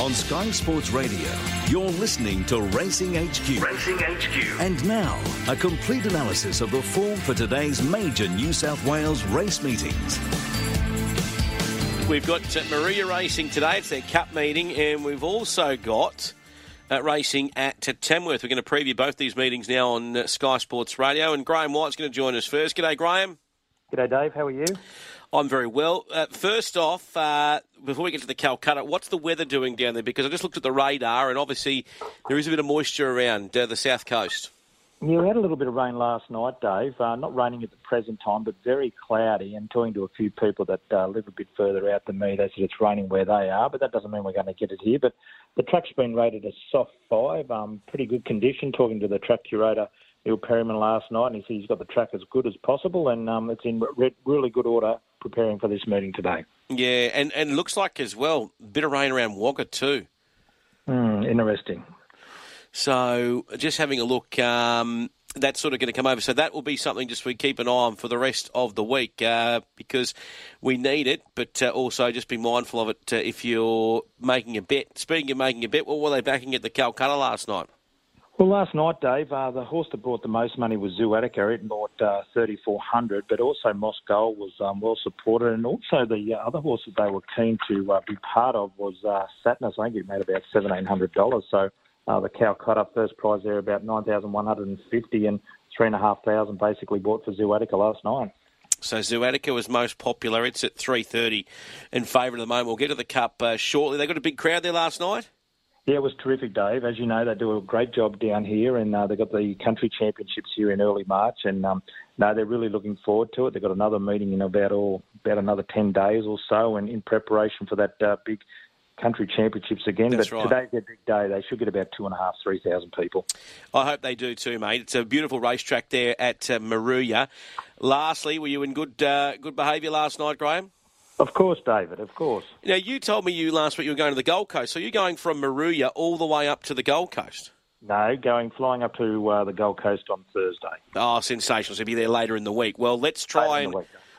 On Sky Sports Radio, you're listening to Racing HQ. Racing HQ. And now, a complete analysis of the form for today's major New South Wales race meetings. We've got uh, Moruya Racing today. It's their cup meeting, and we've also got uh, racing at Tamworth. We're going to preview both these meetings now on uh, Sky Sports Radio, and Graeme White's going to join us first. G'day, Graeme. G'day, Dave. How are you? I'm very well. Uh, first off, uh, before we get to the Calcutta, what's the weather doing down there? Because I just looked at the radar, and obviously there is a bit of moisture around uh, the south coast. Yeah, we had a little bit of rain last night, Dave. Uh, not raining at the present time, but very cloudy. And talking to a few people that uh, live a bit further out than me, they said it's raining where they are, but that doesn't mean we're going to get it here. But the track's been rated a soft five, um, pretty good condition. Talking to the track curator, Neil Perryman, last night, and he said he's got the track as good as possible, and um, it's in re- really good order preparing for this meeting today. Yeah, and, and looks like as well, a bit of rain around Wagga too. Mm, interesting. So just having a look, um, that's sort of going to come over. So that will be something just we keep an eye on for the rest of the week uh, because we need it, but uh, also just be mindful of it uh, if you're making a bet. Speaking of making a bet, what were they backing at the Calcutta last night? Well, last night, Dave, uh, the horse that brought the most money was Zoo. It bought uh, 3400 but also Moscow was um, well supported. And also the uh, other horse that they were keen to uh, be part of was uh. I think it made about $1,700. So uh, the Calcutta first prize there about 9150 and 3500 basically bought for Zoo last night. So Zoo was most popular. It's at 3.30 in favour at the moment. We'll get to the Cup uh, shortly. They got a big crowd there last night? Yeah, it was terrific, Dave. As you know, they do a great job down here, and uh, they've got the country championships here in early March, and um, no, they're really looking forward to it. They've got another meeting in about all about another ten days or so, and in preparation for that uh, big country championships again. That's but right. today's their big day. They should get about two and a half, three thousand people. I hope they do too, mate. It's a beautiful racetrack there at uh, Moruya. Lastly, were you in good uh, good behaviour last night, Graeme? Of course, David. Of course. Now, you told me you last week you were going to the Gold Coast. So you're going from Moruya all the way up to the Gold Coast? No, going flying up to uh, the Gold Coast on Thursday. Oh, sensational. So you'll be there later in the week. Well, let's try and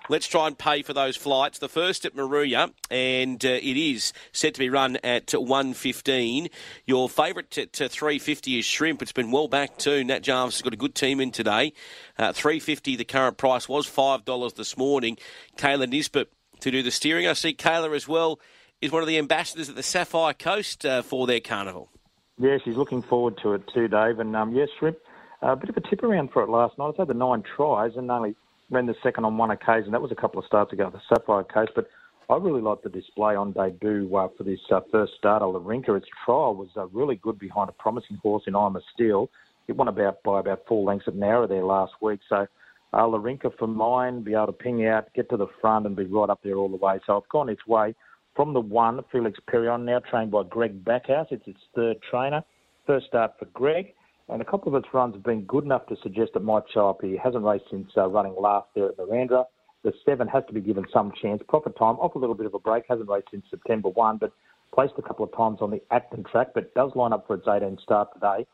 let's try and pay for those flights. The first at Moruya, and uh, it is set to be run at 1.15. Your favourite at uh, 3.50 is Shrimp. It's been well back too. Nat Jarvis has got a good team in today. Uh, 3.50 the current price was $5 this morning. Kayla Nisbet to do the steering. I see Kayla as well is one of the ambassadors at the Sapphire Coast uh, for their carnival. Yeah, she's looking forward to it too, Dave. And um, yes, Shrimp, a bit of a tip around for it last night. It's had the nine tries and only ran the second on one occasion. That was a couple of starts ago at the Sapphire Coast. But I really like the display on debut uh, for this uh, first start. Larinka, its trial was uh, really good behind a promising horse in I'm a Steel. It won about by about four lengths at Nowra there last week. So uh, Larinka for mine, be able to ping out, get to the front and be right up there all the way. So I've gone its way from the one, Felix Perion, now trained by Greg Backhouse. It's its third trainer. First start for Greg. And a couple of its runs have been good enough to suggest it might show up. He hasn't raced since uh, running last there at Narrandera. The seven has to be given some chance. Profit time, off a little bit of a break, hasn't raced since September 1, but placed a couple of times on the Acton track, but does line up for its 18 start today.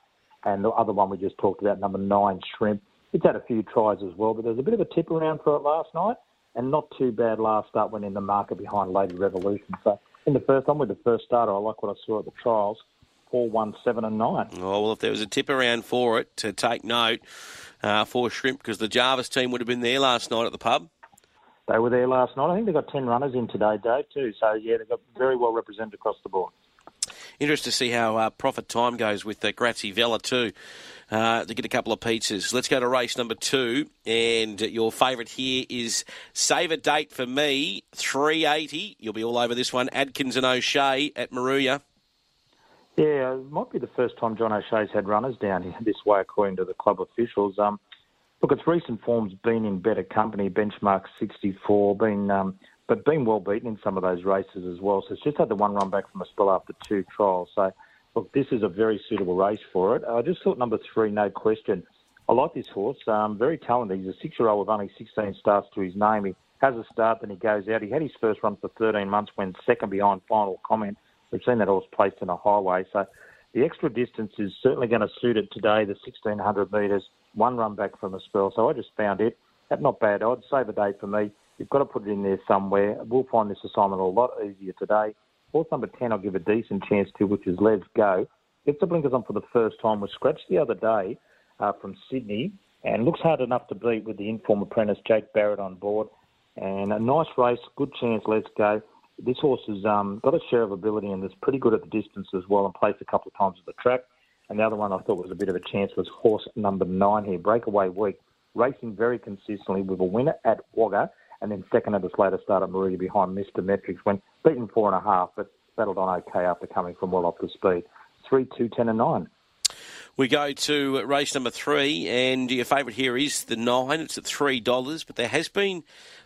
And the other one we just talked about, number nine, Shrimp. It's had a few tries as well, but there's a bit of a tip around for it last night, and not too bad last start when in the market behind Lady Revolution. So in the first one with the first starter, I like what I saw at the trials. Four, one, seven, and nine. Oh, well, if there was a tip around for it, to take note uh, for Shrimp, because the Jarvis team would have been there last night at the pub. They were there last night. I think they've got ten runners in today, Dave, too. So yeah, they've got very well represented across the board. Interesting to see how uh, profit time goes with uh, Grazie Vella too. Uh, to get a couple of pizzas. Let's go to race number two, and your favourite here is Save a Date for me, 380. You'll be all over this one. Adkins and O'Shea at Moruya. Yeah, it might be the first time John O'Shea's had runners down here this way, according to the club officials. Um, look, its recent form's been in better company, benchmark 64, been um, but been well beaten in some of those races as well. So it's just had the one run back from a spell after two trials. So look, this is a very suitable race for it. I just thought number three, no question. I like this horse. Um, very talented. He's a six-year-old with only 16 starts to his name. He has a start, then he goes out. He had his first run for 13 months when second behind final comment. We've seen that horse placed in a highway. So the extra distance is certainly going to suit it today, the 1600 metres, one run back from a spell. So I just found it at not bad odds. Save a day for me. You've got to put it in there somewhere. We'll find this assignment a lot easier today. Horse number 10 I'll give a decent chance to, which is Let's Go. Gets the blinkers on for the first time. Was scratched the other day uh, from Sydney and looks hard enough to beat with the inform apprentice Jake Barrett on board. And a nice race, good chance, let's go. This horse has um, got a share of ability and is pretty good at the distance as well and placed a couple of times at the track. And the other one I thought was a bit of a chance was horse number nine here, Breakaway Week, racing very consistently with a winner at Wagga and then second at the later start at Moruya behind Mr. Metrics when beaten four and a half, but battled on okay after coming from well off the speed. Three, two, ten, and nine. We go to race number three, and your favourite here is the nine. It's at three dollars, but there has been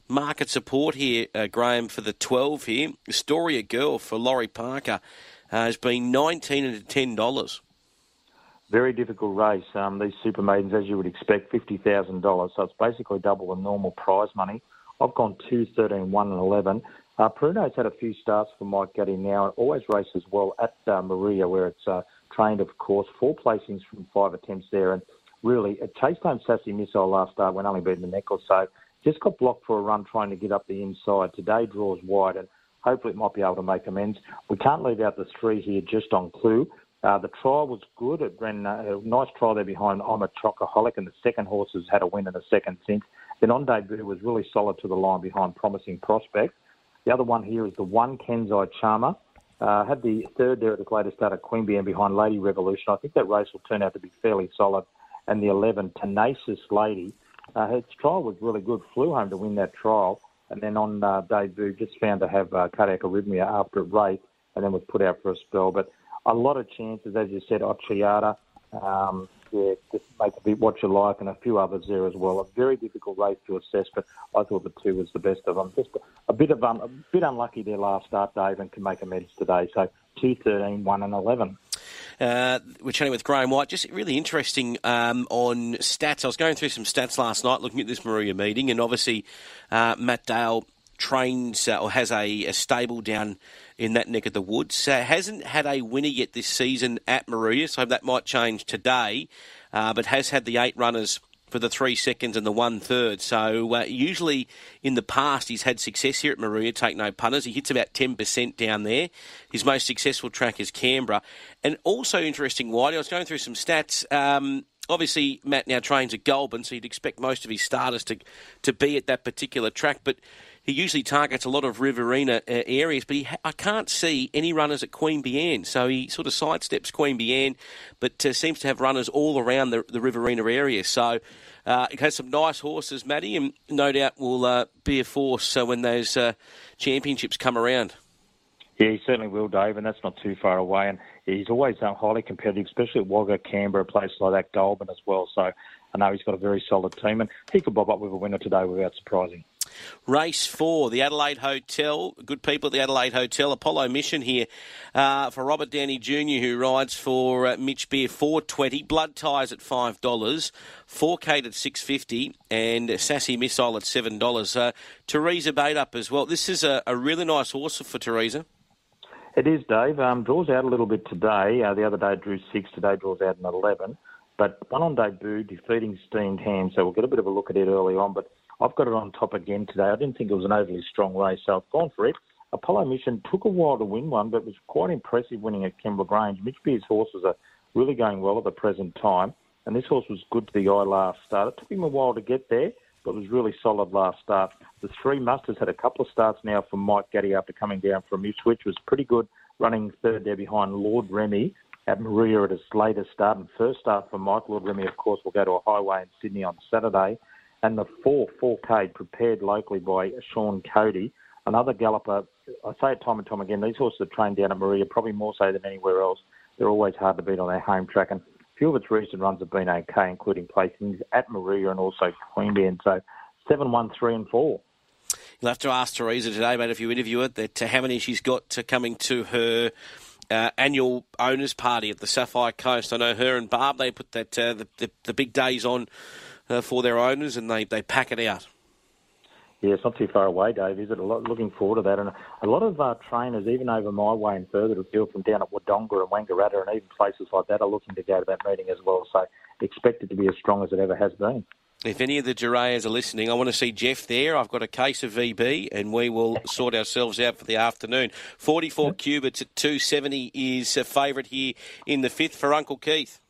market support here, uh, Graeme, for the twelve here. Astoria Girl for Laurie Parker uh, has been nineteen and ten dollars. Very difficult race. Um, these super maidens, as you would expect, fifty thousand dollars. So it's basically double the normal prize money. I've gone 2, 13, 1 and 11. Uh, Peruno's had a few starts for Mike Gaddy now and always races well at uh, Moruya where it's uh, trained, of course. Four placings from five attempts there. And really, it chased home Sassy Missile last start when only beaten the neck or so. Just got blocked for a run trying to get up the inside. Today draws wide and hopefully it might be able to make amends. We can't leave out the three here just on clue. Uh, the trial was good. It ran uh, a nice trial there behind I'm a Chocoholic, and the second horse has had a win in the second since. Then on debut was really solid to the line behind Promising Prospect. The other one here is the one Kensai Charmer. Uh, had the third there at the latest start at Queanbeyan behind Lady Revolution. I think that race will turn out to be fairly solid. And the 11, Tenacious Lady. Uh, its trial was really good. Flew home to win that trial. And then on uh, debut, just found to have uh, cardiac arrhythmia after it raced and then was put out for a spell. But a lot of chances, as you said, Ochiata. Um, yeah, just make a bit what you like, and a few others there as well. A very difficult race to assess, but I thought the two was the best of them. Just a bit of um, a bit unlucky their last start, Dave, and can make amends today. So two, thirteen, one, and eleven. Uh, we're chatting with Graeme White. Just really interesting um, on stats. I was going through some stats last night, looking at this Moruya meeting, and obviously uh, Matt Dale trains uh, or has a, a, stable down in that neck of the woods. Uh, hasn't had a winner yet this season at Moruya, so that might change today, uh, but has had the eight runners for the three seconds and the one third. So uh, usually in the past he's had success here at Moruya. Take no punters. He hits about ten percent down there. His most successful track is Canberra, and also interesting. Whitey, I was going through some stats. Um, obviously, Matt now trains at Goulburn, so you'd expect most of his starters to to be at that particular track, but he usually targets a lot of Riverina uh, areas, but he ha- I can't see any runners at Queen Queanbeyan. So he sort of sidesteps Queen Queanbeyan, but uh, seems to have runners all around the, the Riverina area. So uh, it has some nice horses, Matty, and no doubt will uh, be a force uh, when those uh, championships come around. Yeah, he certainly will, Dave, and that's not too far away. And he's always highly competitive, especially at Wagga, Canberra, places like that, Goulburn as well. So I know he's got a very solid team, and he could bob up with a winner today without surprising. Race four, the Adelaide Hotel. Good people at the Adelaide Hotel. Apollo Mission here uh, for Robert Downey Jr., who rides for uh, Mitch Beer, four twenty. Blood Ties at five dollars. Four Kate at six fifty, and Sassy Missile at seven dollars. Uh, Teresa Bait up as well. This is a, a, really nice horse for Teresa. It is, Dave. Um, draws out a little bit today. Uh, the other day it drew six. Today draws out an eleven. But one on debut, defeating Steamed Hand, so we'll get a bit of a look at it early on. But I've got it on top again today. I didn't think it was an overly strong race, so I've gone for it. Apollo Mission took a while to win one, but was quite impressive winning at Kembla Grange. Mitch Beer's horses are really going well at the present time, and this horse was good to the eye last start. It took him a while to get there, but was really solid last start. The three musters had a couple of starts now from Mike Gaddy after coming down from Ipswich, was pretty good, running third there behind Lord Remy at Moruya at his latest start and first start for Mike. Lord Remy, of course, will go to a highway in Sydney on Saturday and the four 4K prepared locally by Sean Cody, another galloper. I say it time and time again, these horses are trained down at Moruya, probably more so than anywhere else. They're always hard to beat on their home track, and a few of its recent runs have been okay, including placings at Moruya and also Queanbeyan. So 7, 1, 3 and 4. You'll have to ask Teresa today, mate, if you interview her, that uh, how many she's got to coming to her uh, annual owners party at the Sapphire Coast. I know her and Barb they put that uh, the, the, the big days on uh, for their owners, and they, they pack it out. Yeah, it's not too far away, Dave, is it? A lot, looking forward to that. And a lot of uh, trainers, even over my way and further to field from down at Wodonga and Wangaratta and even places like that, are looking to go to that meeting as well. So expect it to be as strong as it ever has been. if any of the Durayas are listening, I want to see Jeff there. I've got a case of VB, and we will sort ourselves out for the afternoon. 44 cubits at 270 is a favourite here in the fifth for Uncle Keith.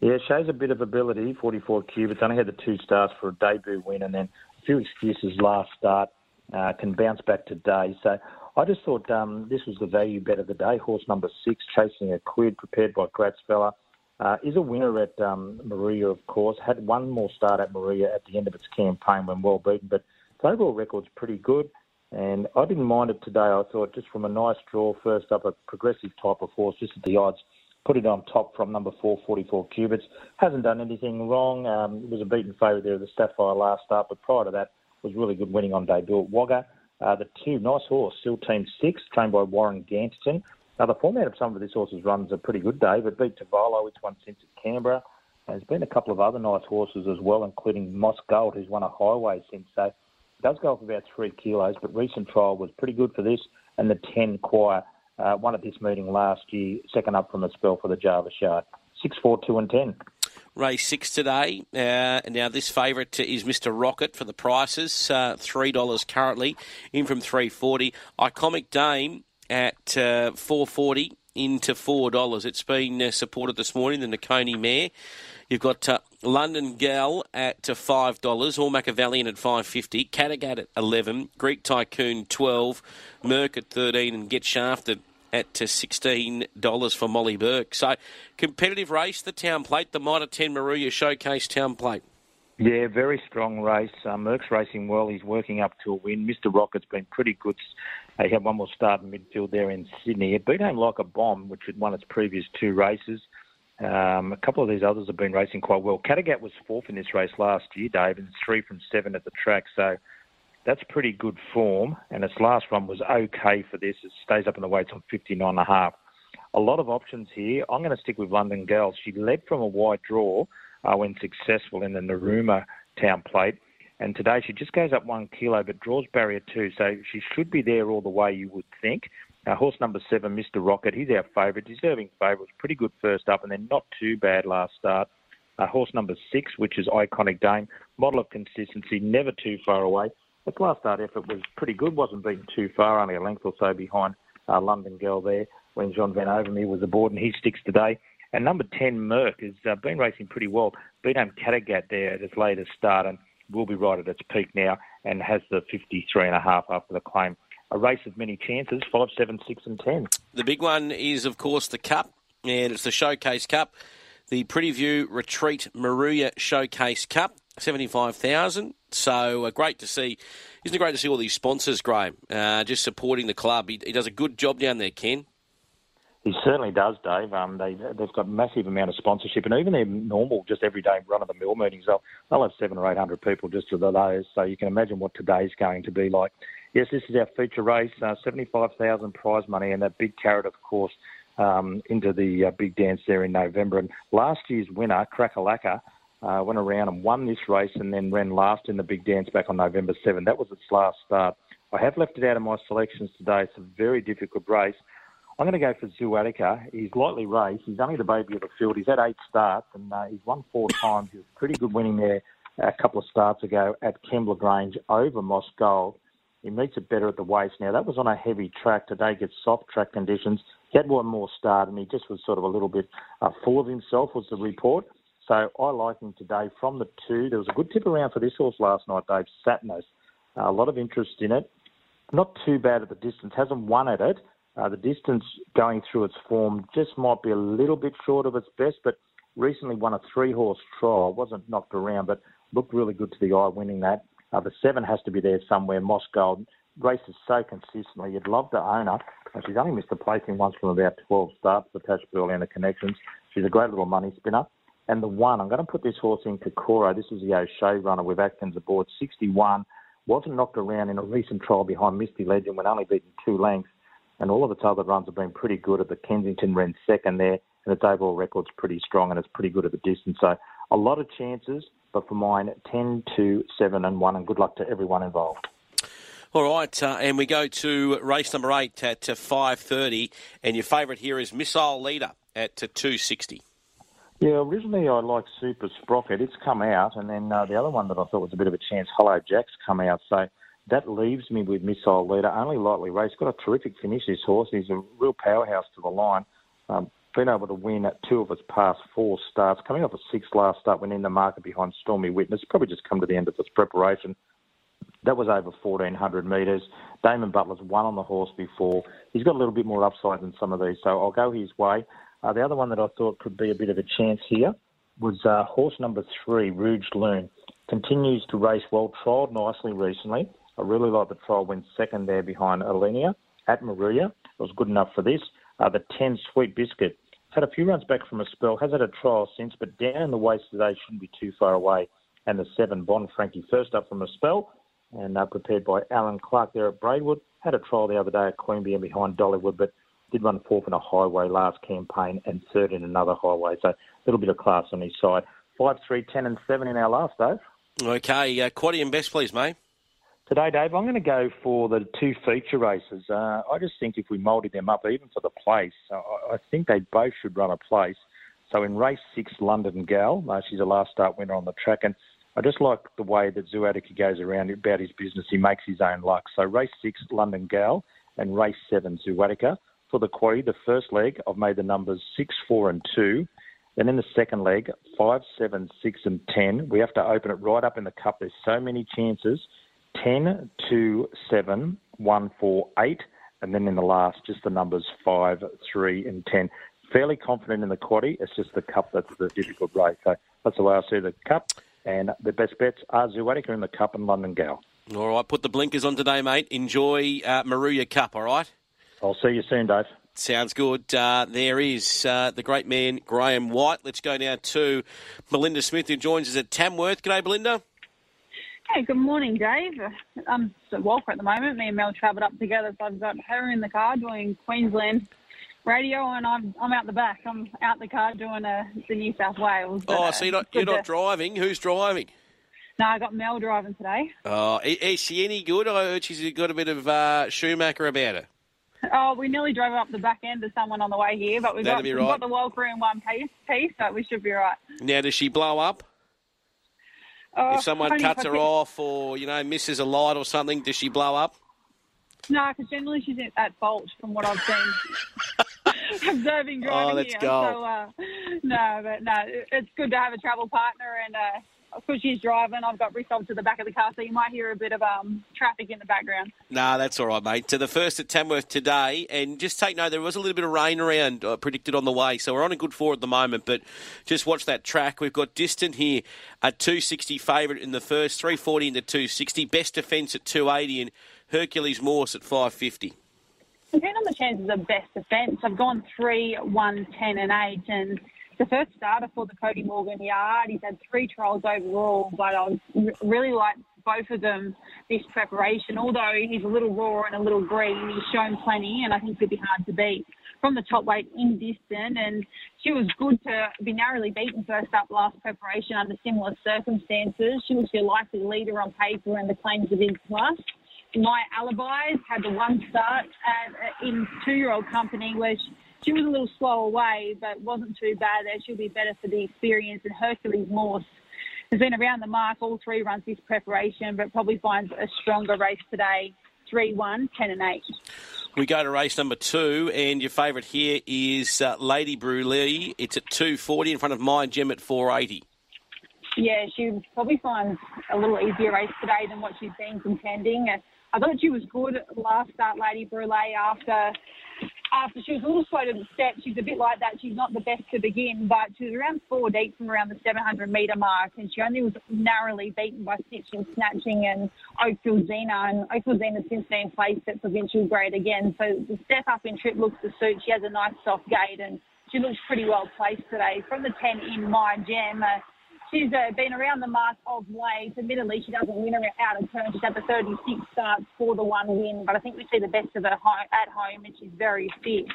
Yeah, shows a bit of ability. 44 cubits. Only had the two starts for a debut win, and then a few excuses last start. Uh, can bounce back today. So I just thought um, this was the value bet of the day. Horse number six, chasing a quid, prepared by Gratzfella. Uh, is a winner at um, Moruya, of course. Had one more start at Moruya at the end of its campaign when well beaten, but its overall record's pretty good. And I didn't mind it today. I thought just from a nice draw, first up, a progressive type of horse, just at the odds, put it on top from number four, 44 cubits. Hasn't done anything wrong. Um, was a beaten favourite there at the Sapphire last start, but prior to that, was really good winning on debut at Wagga. Uh, the two, nice horse, Still Team 6, trained by Warren Ganterton. Now, the format of some of this horse's runs are pretty good, Dave. It beat Tavallo, which won since at Canberra. And There's been a couple of other nice horses as well, including Moss Gold, who's won a highway since. So it does go up about three kilos, but recent trial was pretty good for this. And the 10 Choir uh, won at this meeting last year, second up from the spell for the Java Shard. 6, 4, 2 and 10. Race six today. Uh, now, this favourite is Mr. Rocket for the prices, uh, $3 currently, in from 340 Iconic Dame at uh, 440 into four dollars. It's been uh, supported this morning. The Nakoni Mare. You've got uh, London Gal at uh, five dollars. All Machiavellian at five fifty. Kattegat at eleven. Greek Tycoon twelve. Merc at thirteen, and Get Shafted at uh, sixteen dollars for Molly Burke. So competitive race. The Town Plate. The Mitre Ten Moruya Showcase Town Plate. Yeah, very strong race. Uh, Merck's racing well. He's working up to a win. Mr. Rocket's been pretty good. He had one more start in midfield there in Sydney. It beat home like a bomb, which had won its previous two races. Um, a couple of these others have been racing quite well. Kattegat was fourth in this race last year, Dave, and three from seven at the track. So that's pretty good form. And its last run was okay for this. It stays up in the weights on 59.5. A lot of options here. I'm going to stick with London Girl. She led from a wide draw uh, when successful in the Narooma town plate. And today she just goes up one kilo but draws barrier two, so she should be there all the way, you would think. Horse number seven, Mr. Rocket, he's our favourite, deserving favourite. Was pretty good first up and then not too bad last start. Uh, horse number six, which is Iconic Dame, model of consistency, never too far away. Its last start effort was pretty good, wasn't beaten too far, only a length or so behind uh, London Girl there when John Van Overmeer was aboard, and he sticks today. And number 10, Merck, has uh, been racing pretty well. Beat home Kattegat there at his latest start and will be right at its peak now and has the 53.5 after the claim. A race of many chances, 5, 7, 6 and 10. The big one is, of course, the Cup, and it's the Showcase Cup. The Pretty View Retreat Moruya Showcase Cup, 75,000. So uh, great to see. Isn't it great to see all these sponsors, Graeme, uh, just supporting the club? He, he does a good job down there, Ken. He certainly does, Dave. Um, they they've got a massive amount of sponsorship, and even their normal, just everyday run of the mill meetings, they'll they'll have seven or eight hundred people just to those. So you can imagine what today's going to be like. Yes, this is our feature race, uh, seventy five thousand prize money, and that big carrot, of course, um, into the uh, big dance there in November. And last year's winner, Crackalacca, uh, went around and won this race, and then ran last in the big dance back on November seven. That was its last start. I have left it out of my selections today. It's a very difficult race. I'm going to go for Zuatica. He's lightly raced. He's only the baby of the field. He's had eight starts and uh, he's won four times. He was pretty good winning there a couple of starts ago at Kembla Grange over Moss Gold. He meets it better at the waist now. That was on a heavy track. Today gets soft track conditions. He had one more start and he just was sort of a little bit uh, full of himself, was the report. So I like him today from the two. There was a good tip around for this horse last night, Dave. Satnos. Uh, a lot of interest in it. Not too bad at the distance. Hasn't won at it. Uh, the distance going through its form just might be a little bit short of its best, but recently won a three horse trial. Wasn't knocked around, but looked really good to the eye winning that. Uh, the seven has to be there somewhere. Moss Gold races so consistently. You'd love to own her. And she's only missed a placing once from about 12 starts for Tash Burley and the connections. She's a great little money spinner. And the one, I'm going to put this horse in Kokoro. This is the O'Shea runner with Atkins aboard, 61. Wasn't knocked around in a recent trial behind Misty Legend when only beaten two lengths and all of its other runs have been pretty good. At the Kensington ran second there, and its overall record's pretty strong, and it's pretty good at the distance. So a lot of chances, but for mine, 10, 2, 7 and 1, and good luck to everyone involved. All right, uh, and we go to race number eight at uh, 5.30, and your favourite here is Missile Leader at uh, 260. Yeah, originally I liked Super Sprocket. It's come out, and then uh, the other one that I thought was a bit of a chance, Hello Jack's come out. So that leaves me with Missile Leader, only lightly raced. Got a terrific finish, this horse. He's a real powerhouse to the line. Um, been able to win at two of his past four starts. Coming off a six last start, when in the market behind Stormy Witness. Probably just come to the end of its preparation. That was over 1,400 metres. Damon Butler's won on the horse before. He's got a little bit more upside than some of these, so I'll go his way. Uh, the other one that I thought could be a bit of a chance here was uh, horse number three, Rouge Loon. Continues to race well, trialled nicely recently. I really like the trial, went second there behind Alenia at Moruya. It was good enough for this. Uh, the 10 Sweet Biscuit had a few runs back from a spell, has had a trial since, but down in the waist today shouldn't be too far away. And the 7 Bond Frankie first up from a spell and uh, prepared by Alan Clark there at Braidwood. Had a trial the other day at Queanbeyan and behind Dollywood, but did run fourth in a highway last campaign and third in another highway. So a little bit of class on his side. Five, three, ten, and seven in our last, Dave. Okay, uh, Quaddy and best, please, mate. Today, Dave, I'm going to go for the two feature races. Uh, I just think if we moulded them up, even for the place, I, I think they both should run a place. So in race six, London Gal, uh, she's a last start winner on the track, and I just like the way that Zuatica goes around about his business. He makes his own luck. So race six, London Gal, and race seven, Zuatica. For the quarry, the first leg, I've made the numbers six, four, and two. Then in the second leg, five, seven, six, and ten. We have to open it right up in the cup. There's so many chances. 10, 2, 7, 1, 4, 8, and then in the last, just the numbers 5, 3, and 10. Fairly confident in the quaddy. It's just the cup that's the difficult race. So that's the way I see the cup. And the best bets are Zuatica in the cup and London Gal. All right, put the blinkers on today, mate. Enjoy uh, Moruya Cup, all right? I'll see you soon, Dave. Sounds good. Uh, there is uh, the great man, Graeme White. Let's go now to Melinda Smith, who joins us at Tamworth. G'day, Belinda. Hey, good morning, Dave. I'm at Walker at the moment. Me and Mel travelled up together, so I've got her in the car doing Queensland radio, and I'm I'm out the back. I'm out the car doing uh, the New South Wales. But, oh, so you're not you're not driving. Who's driving? No, I got Mel driving today. Oh, is she any good? I heard she's got a bit of uh, Schumacher about her. Oh, we nearly drove up the back end of someone on the way here, but we got, right. we got the Walker in one piece, piece, so we should be right. Now, does she blow up? Oh, if someone cuts her off or, you know, misses a light or something, does she blow up? No, because generally she's at fault from what I've seen observing driving oh, that's here. Gold. So, uh, no, but no, it's good to have a travel partner and uh, because she's driving, I've got Rick to the back of the car, so you might hear a bit of um, traffic in the background. Nah, that's all right, mate. To the first at Tamworth today, and just take note, there was a little bit of rain around uh, predicted on the way, so we're on a good four at the moment, but just watch that track. We've got Distant here at 260 favourite in the first, 340 into 260, best defence at 280, and Hercules Morse at 550. Depending on the chances of best defence, I've gone 3, 1, 10 and 8, and the first starter for the Cody Morgan yard. He's had three trials overall, but I really like both of them this preparation. Although he's a little raw and a little green, he's shown plenty, and I think he'll be hard to beat from the top weight in distant. And she was good to be narrowly beaten first up last preparation under similar circumstances. She looks your likely leader on paper, and the claims of big plus. My alibis had the one start at, in two-year-old company where. She, she was a little slow away, but wasn't too bad there. She'll be better for the experience. And Hercules Morse has been around the mark all three runs this preparation, but probably finds a stronger race today. 3 1, 10 and 8. We go to race number two, and your favourite here is uh, Lady Brulee. It's at 240 in front of My Gem at 480. Yeah, she probably finds a little easier race today than what she's been contending. I thought she was good last start, Lady Brulee, after after she was a little slow to the step. She's a bit like that. She's not the best to begin, but she was around four deep from around the 700 metre mark, and she only was narrowly beaten by Snitching, Snatching, and Oakfield Zena. And Oakfield Zena since then placed at provincial grade again. So the step up in trip looks to suit. She has a nice soft gait, and she looks pretty well placed today. From the 10 in my jam. Uh, She's uh, been around the mark of late. Admittedly, she doesn't win out of turn. She's had the 36 starts for the one win, but I think we see the best of her at home, and she's very fit.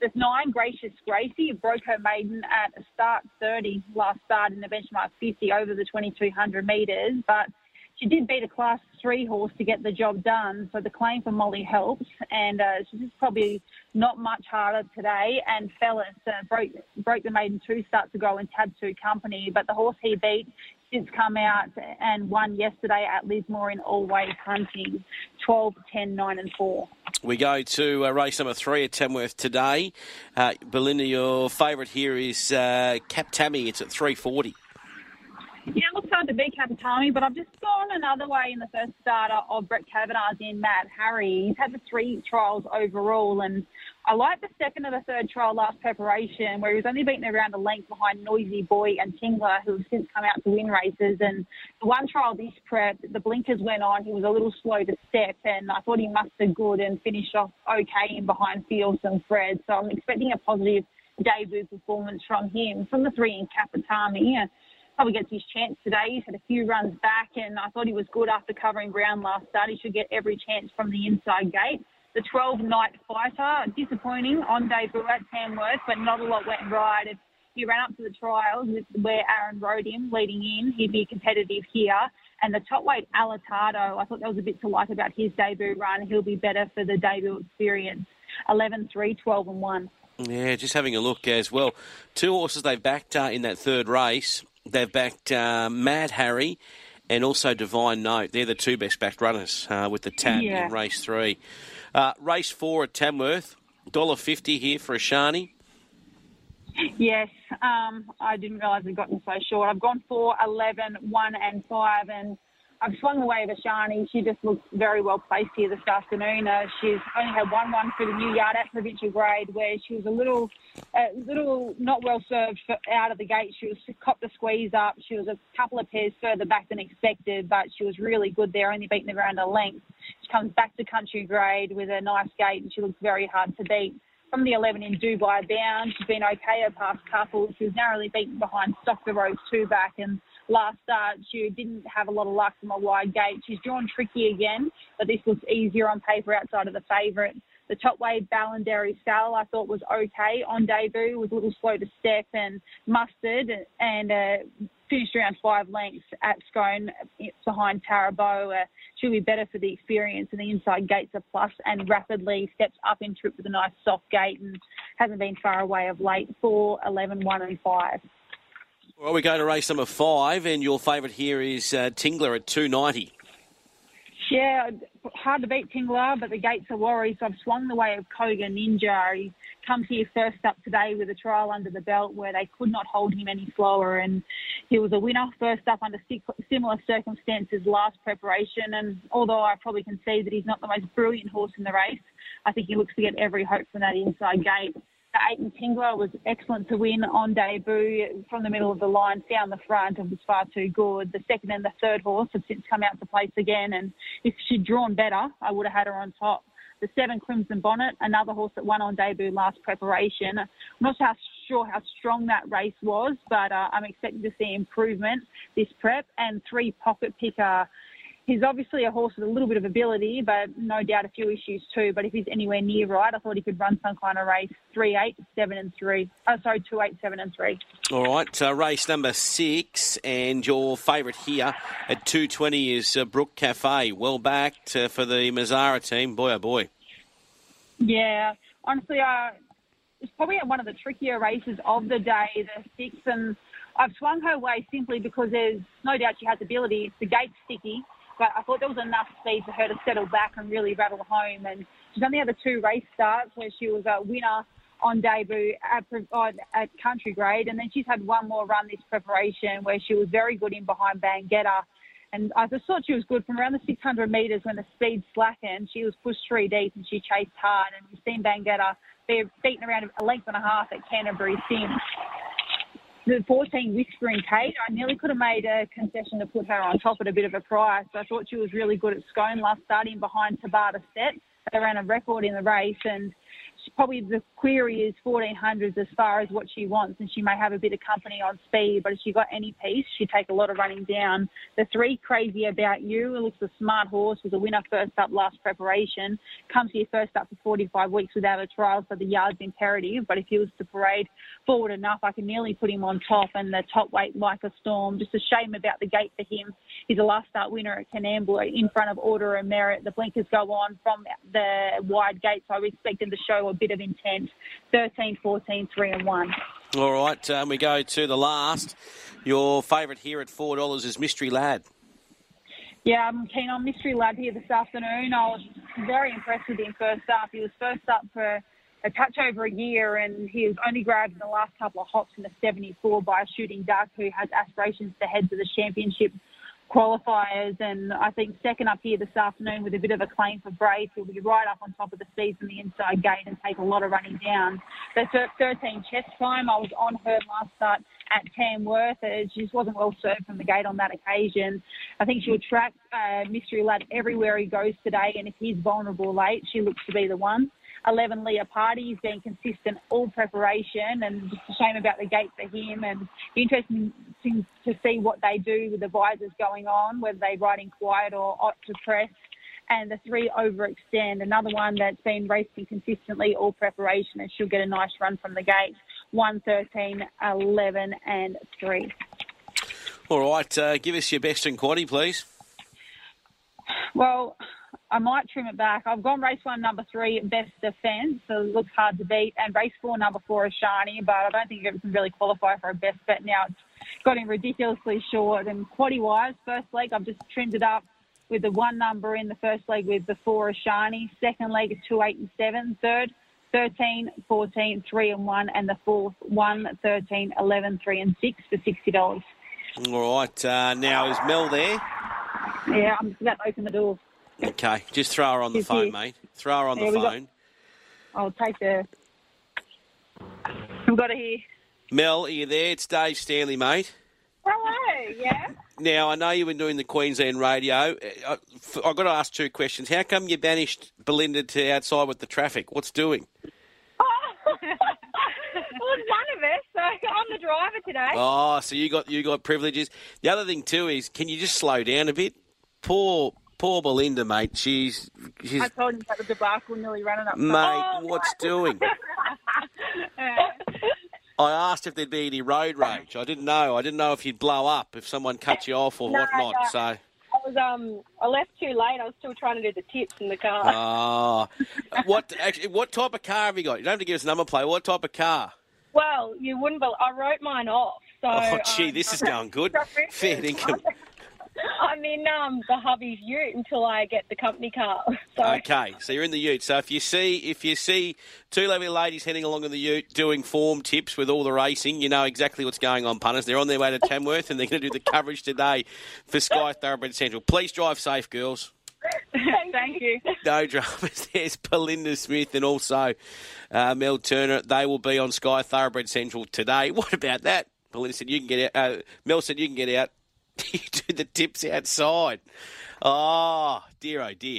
There's nine, Gracious Gracie, broke her maiden at a start 30 last start in the benchmark 50 over the 2200 metres, but she did beat a class three horse to get the job done. So the claim for Molly helps, and uh, she's probably not much harder today. And Fellis uh, broke broke the maiden two starts ago in Tab Two Company, but the horse he beat since come out and won yesterday at Lismore in all Always Hunting, 12, 10, 9 and 4. We go to uh, race number three at Tamworth today. Uh, Belinda, your favourite here is uh, Cap Tammy. It's at 340. Yeah, it looks hard to beat Capitami, but I've just gone another way in the first starter of Brett Cavanough's in Matt Harry. He's had the three trials overall, and I like the second and the third trial last preparation, where he was only beaten around a length behind Noisy Boy and Tingler, who have since come out to win races. And the one trial this prep, the blinkers went on. He was a little slow to step, and I thought he mustered good and finished off okay in behind Fields and Fred. So I'm expecting a positive debut performance from him. From the three in Capitami, probably gets his chance today. He's had a few runs back, and I thought he was good after covering ground last start. He should get every chance from the inside gate. The 12 Night Fighter, disappointing on debut at Tamworth, but not a lot went right. If he ran up to the trials where Aaron rode him leading in, he'd be competitive here. And the top weight Alatado, I thought that was a bit to like about his debut run. He'll be better for the debut experience. 11 3, 12 and 1. Yeah, just having a look as well. Two horses they've backed uh, in that third race. They've backed uh, Mad Harry and also Divine Note. They're the two best backed runners uh, with the tab yeah. in race three. Uh, race four at Tamworth, $1.50 here for a Shani. Yes, um, I didn't realise it gotten so short. I've gone for 11, 1 and 5 and I've swung away Vashani. She just looks very well placed here this afternoon. Uh, she's only had one one for the new yard at provincial grade, where she was a little, a little not well served for, out of the gate. She was copped the squeeze up. She was a couple of pairs further back than expected, but she was really good there, only beating around a length. She comes back to country grade with a nice gate, and she looks very hard to beat from the 11 in Dubai Bound. She's been okay her past couple. She was narrowly beaten behind Stock the Rose two back and last start she didn't have a lot of luck from a wide gate. She's drawn tricky again, but this looks easier on paper outside of the favourite. The top weight Ballandary Sal I thought was okay on debut, was a little slow to step and mustard and uh, finished around five lengths at Scone behind Tarabo. Uh, she'll be better for the experience and the inside gates are plus and rapidly steps up in trip with a nice soft gate and hasn't been far away of late. 4, 11, 1 and 5. Well, we go to race number five, and your favourite here is uh, Tingler at 290. Yeah, hard to beat Tingler, but the gates are worried, so I've swung the way of Koga Ninja. He comes here first up today with a trial under the belt where they could not hold him any slower, and he was a winner first up under similar circumstances last preparation. And although I probably can see that he's not the most brilliant horse in the race, I think he looks to get every hope from that inside gate. And Tingler was excellent to win on debut from the middle of the line, found the front and was far too good. The second and the third horse have since come out to place again, and if she'd drawn better, I would have had her on top. The seven Crimson Bonnet, another horse that won on debut last preparation. I'm not sure how strong that race was, but uh, I'm expecting to see improvement this prep. And three Pocket Picker he's obviously a horse with a little bit of ability, but no doubt a few issues too. But if he's anywhere near right, I thought he could run some kind of race three eight seven and three. Oh, sorry, two eight seven and three. All right, uh, race number six, and your favourite here at two twenty is uh, Brook Cafe. Well backed uh, for the Mazzara team. Boy, oh boy. Yeah, honestly, uh, it's probably one of the trickier races of the day, the six, and I've swung her way simply because there's no doubt she has ability. The gate's sticky but I thought there was enough speed for her to settle back and really rattle home. And she's only had the two race starts where she was a winner on debut at, at country grade, and then she's had one more run this preparation where she was very good in behind Bangetta. And I just thought she was good from around the 600 metres when the speed slackened. She was pushed three deep and she chased hard. And we've seen Bangetta be beaten around a length and a half at Canterbury since the 14 Whispering Kate, I nearly could have made a concession to put her on top at a bit of a price. I thought she was really good at Scone last starting behind Tabata Set. They ran a record in the race and probably the query is 1400s as far as what she wants, and she may have a bit of company on speed. But if she got any piece, she'd take a lot of running down. The three crazy about you. Looks a smart horse. Was a winner first up last preparation. Comes here first up for 45 weeks without a trial, so the yard's imperative. But if he was to parade forward enough, I can nearly put him on top. And the top weight like a storm. Just a shame about the gate for him. He's a last start winner at Coonamble in front of Order and Merit. The blinkers go on from the wide gate, so I expect him to show a bit of intent. 13, 14, 3 and 1. All right, um, we go to the last. Your favourite here at $4 is Mystery Lad. Yeah, I'm keen on Mystery Lad here this afternoon. I was very impressed with him first up. He was first up for a touch over a year, and he was only grabbed in the last couple of hops in the 74 by a shooting duck who has aspirations to head to the championship qualifiers. And I think second up here this afternoon with a bit of a claim for Brace, he'll be right up on top of the speed from the inside gate and take a lot of running down. The 13 chest climb, I was on her last start at Tamworth. It just wasn't well served from the gate on that occasion. I think she'll track uh, Mystery Lad everywhere he goes today, and if he's vulnerable late, she looks to be the one. 11 Leah Party. He's been consistent all preparation and just a shame about the gate for him. And the interesting to see what they do with the visors going on, whether they ride in quiet or ought to press. And the three overextend, another one that's been racing consistently all preparation and she'll get a nice run from the gate. 1, 13, 11 and 3. All right, uh, give us your best and quaddy, please. Well, I might trim it back. I've gone race one, number three, best defence, so it looks hard to beat. And race four, number four is shiny, but I don't think it can really qualify for a best bet now. It's got him ridiculously short. And quaddy wise, first leg, I've just trimmed it up with the one number in the first leg with the four shiny. Second leg is two, eight, and seven. Third, 13, 14, 3 and 1, and the fourth 1, 13, 11, 3 and 6 for $60. All right, uh, now is Mel there? Yeah, I'm just about to open the door. Okay, just throw her on the phone, here. mate. Throw her on Yeah, the we got- phone. I'll take the. I've got it here. Mel, are you there? It's Dave Stanley, mate. Hello, yeah. Now, I know you've been doing the Queensland radio. I- I've got to ask two questions. How come you banished Belinda to outside with the traffic? What's doing? well, it's one of us, so I'm the driver today. Oh, so you got you got privileges. The other thing too is, can you just slow down a bit? Poor, poor Belinda, mate. She's she's I told you about the debacle nearly running up. mate. Oh, what's doing? I asked if there'd be any road rage. I didn't know. I didn't know if you'd blow up if someone cut you off or No, whatnot. no. So, I was um I left too late. I was still trying to do the tips in the car. ah, what actually? What type of car have you got? You don't have to give us a number plate. What type of car? well, you wouldn't believe I wrote mine off. So Oh, gee, um, this is going good. Fair income. I'm in um the hubby's ute until I get the company car. So Okay, so you're in the Ute. So if you see if you see two lovely ladies heading along in the Ute doing form tips with all the racing, you know exactly what's going on, punters. They're on their way to Tamworth and they're going to do the coverage today for Sky Thoroughbred Central. Please drive safe, girls. Thank you. No dramas. There's Belinda Smith and also uh, Mel Turner. They will be on Sky Thoroughbred Central today. What about that? Belinda said you can get out. Uh, Mel said you can get out. you do the tips outside. Oh dear, oh dear.